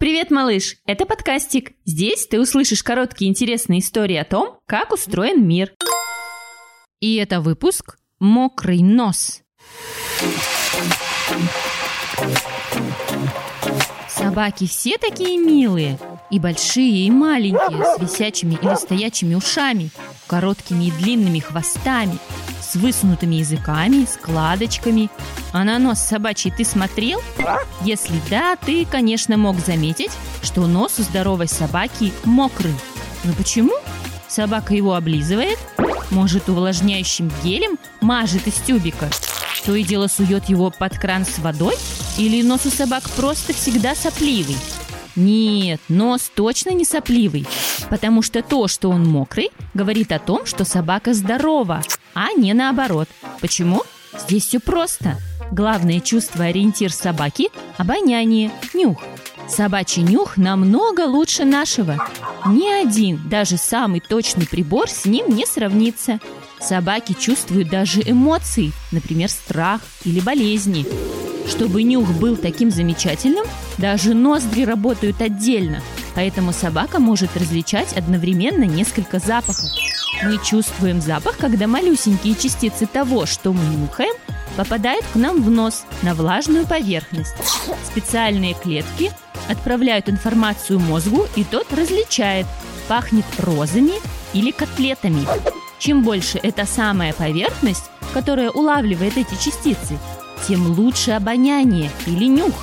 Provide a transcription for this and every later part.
Привет, малыш! Это подкастик. Здесь ты услышишь короткие интересные истории о том, как устроен мир. И это выпуск «Мокрый нос». Собаки все такие милые. И большие, и маленькие, с висячими или стоячими ушами, короткими и длинными хвостами, с высунутыми языками, складочками. А на нос собачий ты смотрел? Если да, ты, конечно, мог заметить, что нос у здоровой собаки мокрый. Но почему? Собака его облизывает, может, увлажняющим гелем мажет из тюбика, то и дело сует его под кран с водой, или нос у собак просто всегда сопливый. Нет, нос точно не сопливый, потому что то, что он мокрый, говорит о том, что собака здорова, а не наоборот. Почему? Здесь все просто. Главное чувство-ориентир собаки – обоняние, нюх. Собачий нюх намного лучше нашего. Ни один, даже самый точный прибор с ним не сравнится. Собаки чувствуют даже эмоции, например, страх или болезни. Чтобы нюх был таким замечательным, даже ноздри работают отдельно, поэтому собака может различать одновременно несколько запахов. Мы чувствуем запах, когда малюсенькие частицы того, что мы нюхаем, попадают к нам в нос на влажную поверхность. Специальные клетки отправляют информацию мозгу, и тот различает, пахнет розами или котлетами. Чем больше эта самая поверхность, которая улавливает эти частицы, тем лучше обоняние или нюх.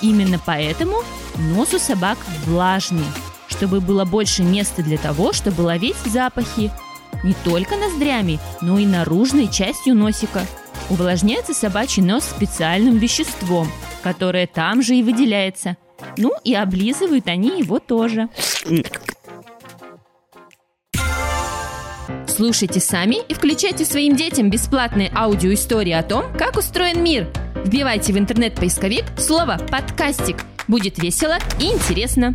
Именно поэтому нос у собак влажный, чтобы было больше места для того, чтобы ловить запахи. Не только ноздрями, но и наружной частью носика. Увлажняется собачий нос специальным веществом, которое там же и выделяется. Ну и облизывают они его тоже. Слушайте сами и включайте своим детям бесплатные аудиоистории о том, как устроен мир. Вбивайте в интернет-поисковик слово «подкастик». Будет весело и интересно.